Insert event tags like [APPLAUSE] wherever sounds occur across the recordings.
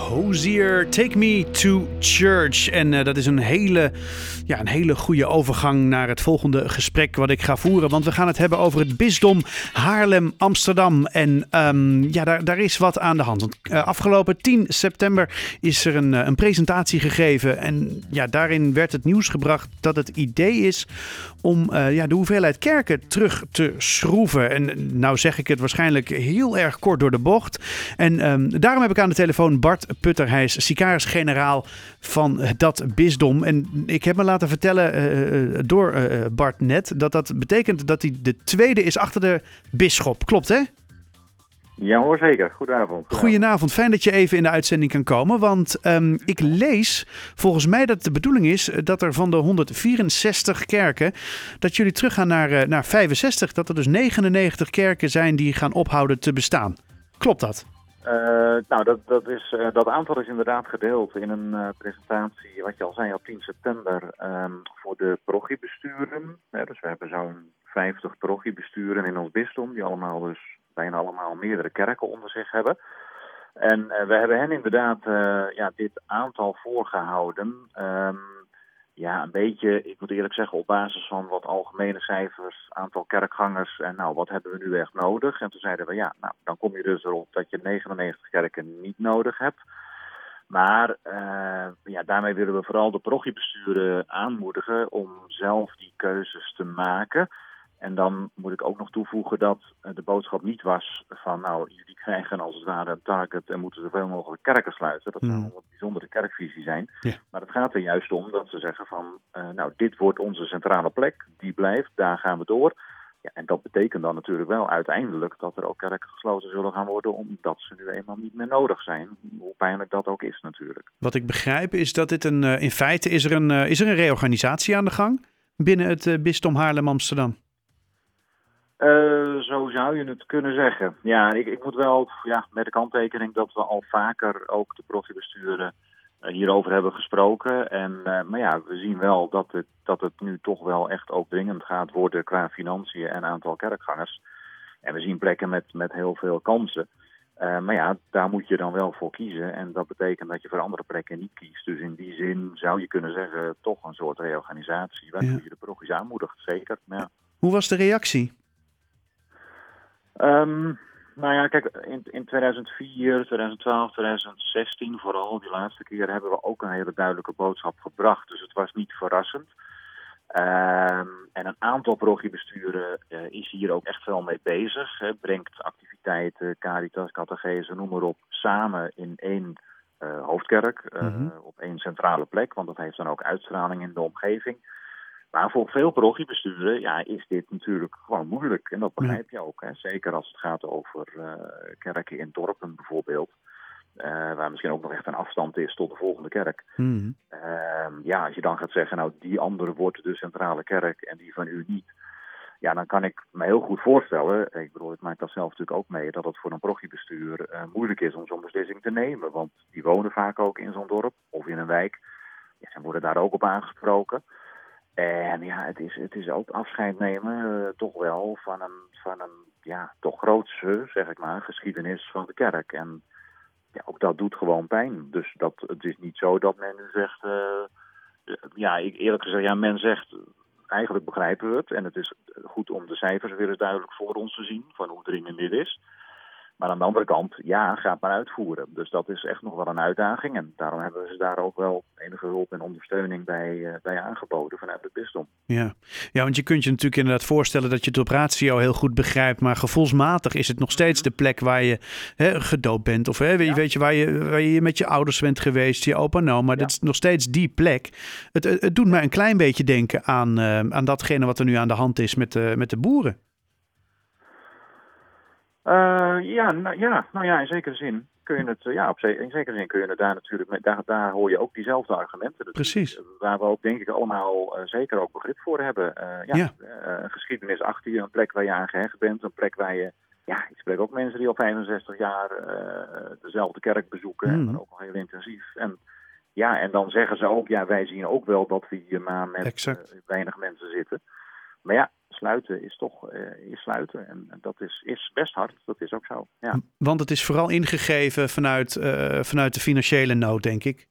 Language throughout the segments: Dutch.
Hozier, Take Me to Church. En uh, dat is een hele, ja, een hele goede overgang naar het volgende gesprek wat ik ga voeren. Want we gaan het hebben over het bisdom Haarlem-Amsterdam. En um, ja, daar, daar is wat aan de hand. Want, uh, afgelopen 10 september is er een, uh, een presentatie gegeven. En ja, daarin werd het nieuws gebracht dat het idee is om ja, de hoeveelheid kerken terug te schroeven. En nou zeg ik het waarschijnlijk heel erg kort door de bocht. En um, daarom heb ik aan de telefoon Bart Putter. Hij is sicaris-generaal van dat bisdom. En ik heb me laten vertellen uh, door uh, Bart net dat dat betekent dat hij de tweede is achter de bisschop. Klopt hè? Ja hoor, zeker. Goedenavond. Goedenavond. Fijn dat je even in de uitzending kan komen. Want um, ik lees volgens mij dat de bedoeling is dat er van de 164 kerken, dat jullie teruggaan naar, naar 65. Dat er dus 99 kerken zijn die gaan ophouden te bestaan. Klopt dat? Uh, nou, dat, dat, is, uh, dat aantal is inderdaad gedeeld in een uh, presentatie, wat je al zei, op 10 september um, voor de parochiebesturen. dus we hebben zo'n 50 parochiebesturen in ons bisdom, die allemaal dus bijna allemaal meerdere kerken onder zich hebben. En we hebben hen inderdaad ja, dit aantal voorgehouden. Um, ja, een beetje, ik moet eerlijk zeggen, op basis van wat algemene cijfers, aantal kerkgangers en nou, wat hebben we nu echt nodig? En toen zeiden we, ja, nou, dan kom je dus erop dat je 99 kerken niet nodig hebt. Maar uh, ja, daarmee willen we vooral de parochiebesturen aanmoedigen om zelf die keuzes te maken. En dan moet ik ook nog toevoegen dat de boodschap niet was van nou, jullie krijgen als het ware een target en moeten zoveel mogelijk kerken sluiten. Dat zou mm. een bijzondere kerkvisie zijn. Ja. Maar het gaat er juist om dat ze zeggen van uh, nou, dit wordt onze centrale plek, die blijft, daar gaan we door. Ja, en dat betekent dan natuurlijk wel uiteindelijk dat er ook kerken gesloten zullen gaan worden, omdat ze nu eenmaal niet meer nodig zijn. Hoe pijnlijk dat ook is natuurlijk. Wat ik begrijp is dat dit een, in feite is er een, is er een reorganisatie aan de gang binnen het bisdom Haarlem-Amsterdam. Uh, zo zou je het kunnen zeggen. Ja, ik, ik moet wel ja, met de kanttekening dat we al vaker ook de proffiebesturen uh, hierover hebben gesproken. En, uh, maar ja, we zien wel dat het, dat het nu toch wel echt ook dringend gaat worden qua financiën en aantal kerkgangers. En we zien plekken met, met heel veel kansen. maar ja, daar moet je dan wel voor kiezen. En dat betekent dat je voor andere plekken niet kiest. Dus in die zin zou je kunnen zeggen, toch een soort reorganisatie. Waardoor ja. je de profies aanmoedigt, zeker. Ja. Hoe was de reactie? Um, nou ja, kijk, in, in 2004, 2012, 2016 vooral, die laatste keer, hebben we ook een hele duidelijke boodschap gebracht. Dus het was niet verrassend. Um, en een aantal parochiebesturen uh, is hier ook echt wel mee bezig. Hè, brengt activiteiten, caritas, catechese, noem maar op, samen in één uh, hoofdkerk, uh, mm-hmm. op één centrale plek. Want dat heeft dan ook uitstraling in de omgeving. Maar voor veel parochiebesturen ja, is dit natuurlijk gewoon moeilijk. En dat begrijp je ook. Hè. Zeker als het gaat over uh, kerken in dorpen bijvoorbeeld. Uh, waar misschien ook nog echt een afstand is tot de volgende kerk. Mm. Uh, ja, als je dan gaat zeggen, nou die andere wordt de centrale kerk en die van u niet. Ja, dan kan ik me heel goed voorstellen, ik bedoel, ik maak dat zelf natuurlijk ook mee, dat het voor een parochiebestuur uh, moeilijk is om zo'n beslissing te nemen. Want die wonen vaak ook in zo'n dorp of in een wijk. Ja, ze worden daar ook op aangesproken. En ja, het is, het is ook afscheid nemen, uh, toch wel, van een, van een ja, toch grootse, zeg ik maar, geschiedenis van de kerk. En ja, ook dat doet gewoon pijn. Dus dat, het is niet zo dat men nu zegt, uh, ja, ik, eerlijk gezegd, ja, men zegt, eigenlijk begrijpen we het. En het is goed om de cijfers weer eens duidelijk voor ons te zien, van hoe dringend dit is. Maar aan de andere kant, ja, gaat maar uitvoeren. Dus dat is echt nog wel een uitdaging. En daarom hebben we ze daar ook wel enige hulp en ondersteuning bij, uh, bij aangeboden vanuit het bisdom. Ja. ja, want je kunt je natuurlijk inderdaad voorstellen dat je het op ratio heel goed begrijpt. Maar gevoelsmatig is het nog steeds de plek waar je hè, gedoopt bent. Of hè, ja. weet je, waar je, waar je met je ouders bent geweest, je opa nou. Maar ja. dat is nog steeds die plek. Het, het doet me een klein beetje denken aan, uh, aan datgene wat er nu aan de hand is met, uh, met de boeren. Uh, ja, nou, ja, nou ja, in zekere zin kun je het, ja, op in zekere zin kun je het daar natuurlijk, met, daar, daar hoor je ook diezelfde argumenten. Dus Precies. Waar we ook denk ik allemaal uh, zeker ook begrip voor hebben. Uh, ja, ja. een geschiedenis achter je, een plek waar je aan gehecht bent, een plek waar je, ja, ik spreek ook mensen die al 65 jaar dezelfde kerk bezoeken mm. en ook al heel intensief. En ja, en dan zeggen ze ook, ja, wij zien ook wel dat we hier maar met weinig mensen zitten. Maar ja, sluiten is toch is sluiten. En dat is, is best hard, dat is ook zo. Ja. Want het is vooral ingegeven vanuit, vanuit de financiële nood, denk ik.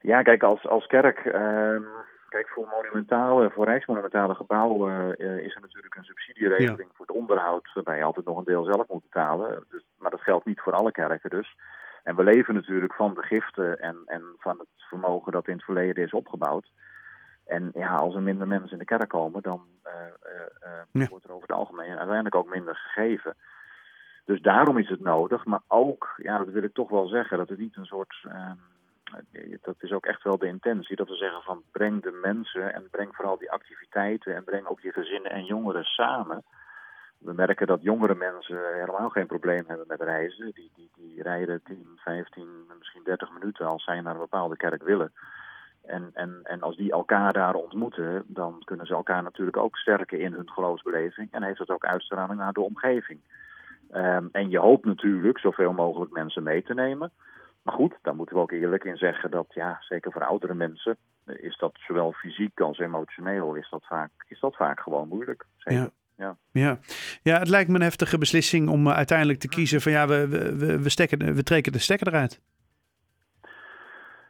Ja, kijk, als, als kerk, ehm, kijk, voor monumentale, voor rijksmonumentale gebouwen is er natuurlijk een subsidieregeling voor het onderhoud, waarbij je altijd nog een deel zelf moet betalen. Dus, maar dat geldt niet voor alle kerken dus. En we leven natuurlijk van de giften en, en van het vermogen dat in het verleden is opgebouwd. En ja, als er minder mensen in de kerk komen, dan uh, uh, wordt er over het algemeen uiteindelijk ook minder gegeven. Dus daarom is het nodig. Maar ook, ja, dat wil ik toch wel zeggen, dat het niet een soort. Ehm, dat is ook echt wel de intentie, dat we zeggen van breng de mensen en breng vooral die activiteiten en breng ook je gezinnen en jongeren samen. We merken dat jongere mensen helemaal geen probleem hebben met reizen. Die, die, die rijden 10, 15, misschien 30 minuten als zij naar een bepaalde kerk willen. En, en, en als die elkaar daar ontmoeten, dan kunnen ze elkaar natuurlijk ook sterken in hun geloofsbeleving. En heeft dat ook uitstraling naar de omgeving. Um, en je hoopt natuurlijk zoveel mogelijk mensen mee te nemen. Maar goed, daar moeten we ook eerlijk in zeggen dat, ja, zeker voor oudere mensen, is dat zowel fysiek als emotioneel, is dat vaak, is dat vaak gewoon moeilijk. Zeker. Ja. Ja. Ja. ja, het lijkt me een heftige beslissing om eh, uiteindelijk te kiezen van ja, we, we, we, stekken, we trekken de stekker eruit.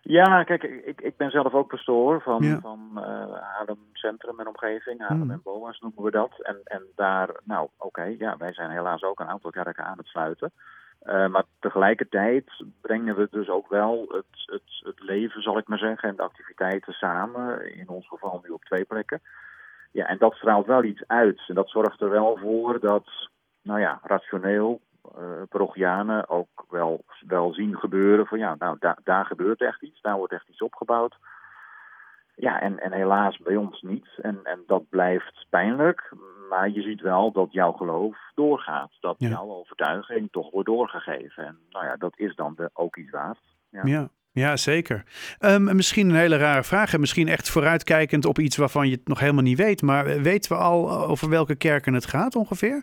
Ja, kijk, ik, ik ben zelf ook pastoor van, van uh, Haarlem Centrum en omgeving, Haarlem mm. en Boas noemen we dat. En, en daar, nou oké, ja, wij zijn helaas ook een aantal kerken aan het sluiten. Uh, maar tegelijkertijd brengen we dus ook wel het, het, het leven, zal ik maar zeggen, en de activiteiten samen. In ons geval nu op twee plekken. Ja, en dat straalt wel iets uit. En dat zorgt er wel voor dat, nou ja, rationeel parochianen ook wel, wel zien gebeuren van ja, nou da daar gebeurt echt iets, daar wordt echt iets opgebouwd. Ja, en, en helaas bij ons niet. En, en dat blijft pijnlijk. Maar je ziet wel dat jouw geloof doorgaat. Dat jouw overtuiging toch wordt doorgegeven. En nou ja, dat is dan de, ook iets waard. Ja. ja. Ja, zeker. Um, misschien een hele rare vraag en misschien echt vooruitkijkend op iets waarvan je het nog helemaal niet weet. Maar weten we al over welke kerken het gaat ongeveer?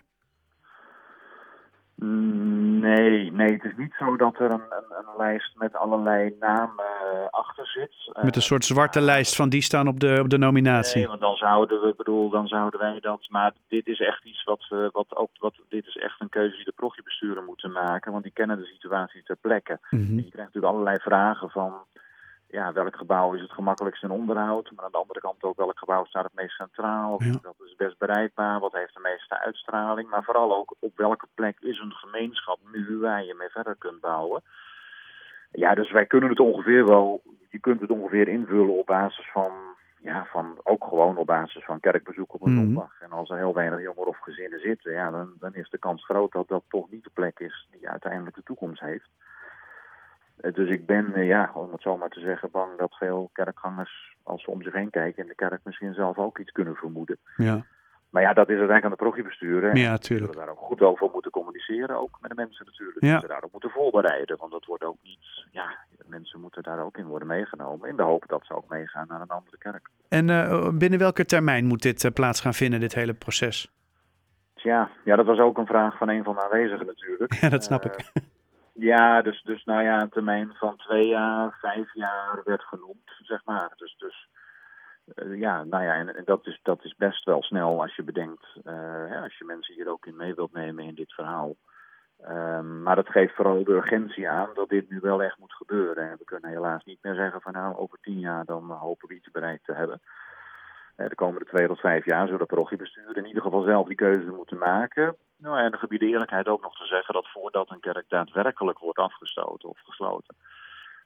Nee, nee, het is niet zo dat er een, een, een lijst met allerlei namen uh, achter zit. Met een soort zwarte uh, lijst van die staan op de, op de nominatie. Nee, want dan zouden we, bedoel, dan zouden wij dat. Maar dit is echt iets wat we, wat ook, wat, dit is echt een keuze die de prochtiebesturen moeten maken, want die kennen de situatie ter plekke. Mm -hmm. Je krijgt natuurlijk allerlei vragen van ja, welk gebouw is het gemakkelijkst in onderhoud? Maar aan de andere kant ook welk gebouw staat het meest centraal? Ja. Dat is best bereikbaar. Wat heeft de meeste uitstraling? Maar vooral ook op welke plek is een gemeenschap nu waar je mee verder kunt bouwen? Ja, dus wij kunnen het ongeveer wel, je kunt het ongeveer invullen op basis van, ja, van ook gewoon op basis van kerkbezoek op een mm. zondag. En als er heel weinig jongeren of gezinnen zitten, ja, dan, dan is de kans groot dat dat toch niet de plek is die uiteindelijk de toekomst heeft. Eh, dus ik ben, eh, ja, om het zo maar te zeggen, bang dat veel kerkgangers, als ze om zich heen kijken in de kerk, misschien zelf ook iets kunnen vermoeden. Ja. Maar ja, dat is uiteindelijk aan de prochtiebesturen. Ja, natuurlijk. We daar ook goed over moeten communiceren, ook met de mensen natuurlijk. Ja. daar ook moeten voorbereiden, want dat wordt ook niet, ja, mensen moeten daar ook in worden meegenomen. In de hoop dat ze ook meegaan naar een andere kerk. En uh, binnen welke termijn moet dit uh, plaats gaan vinden, dit hele proces? Ja, ja, dat was ook een vraag van een van de aanwezigen natuurlijk. [LAUGHS] Ja, dat snap uh, ik. Ja, dus, dus nou ja, een termijn van twee jaar, vijf jaar werd genoemd, zeg maar. Dus, dus uh, ja, nou ja, en, en, dat, is, dat is best wel snel als je bedenkt, uh, als je mensen hier ook in mee wilt nemen in dit verhaal. Um, maar dat geeft vooral de urgentie aan dat dit nu wel echt moet gebeuren. En we kunnen helaas niet meer zeggen van nou, over tien jaar dan hopen we iets bereikt te hebben. Uh, de komende twee tot vijf jaar zullen parochiebesturen in ieder geval zelf die keuze moeten maken. Nou, en de gebied de eerlijkheid ook nog te zeggen dat voordat een kerk daadwerkelijk wordt afgestoten of gesloten,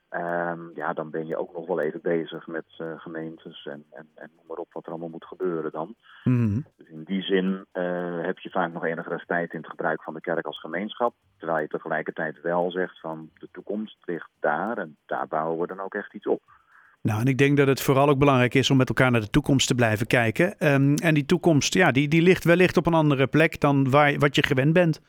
um, ja, dan ben je ook nog wel even bezig met uh, gemeentes en, en, en, noem maar op wat er allemaal moet gebeuren dan. Mm -hmm. Dus in die zin uh, heb je vaak nog enige respijt in het gebruik van de kerk als gemeenschap, terwijl je tegelijkertijd wel zegt van de toekomst ligt daar en daar bouwen we dan ook echt iets op. Nou, en ik denk dat het vooral ook belangrijk is om met elkaar naar de toekomst te blijven kijken. Um, en die toekomst, ja, die, die ligt wellicht op een andere plek dan waar, wat je gewend bent.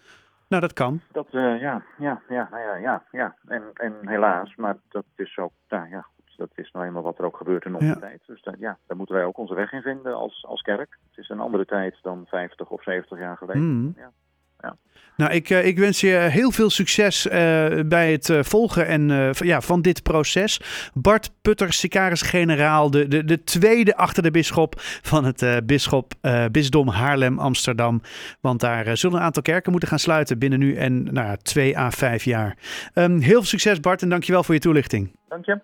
Nou, dat kan. Dat, uh, ja, ja, ja, ja, ja, ja. En, en helaas, maar dat is ook, nou ja, dat is nou eenmaal wat er ook gebeurt in onze ja. tijd. Dus dat, ja, daar moeten wij ook onze weg in vinden als, als kerk. Het is een andere tijd dan 50 of 70 jaar geleden. Mm. Ja. Nou, ik, eh, ik wens je heel veel succes eh, bij het eh, volgen en, ja, van dit proces. Bart Putter, sicaris-generaal, de, de, de tweede achter de bisschop van het bisschop, bisdom Haarlem-Amsterdam. Want daar zullen een aantal kerken moeten gaan sluiten binnen nu en nou, twee à vijf jaar. Um, heel veel succes Bart en dankjewel voor je toelichting. Dank je.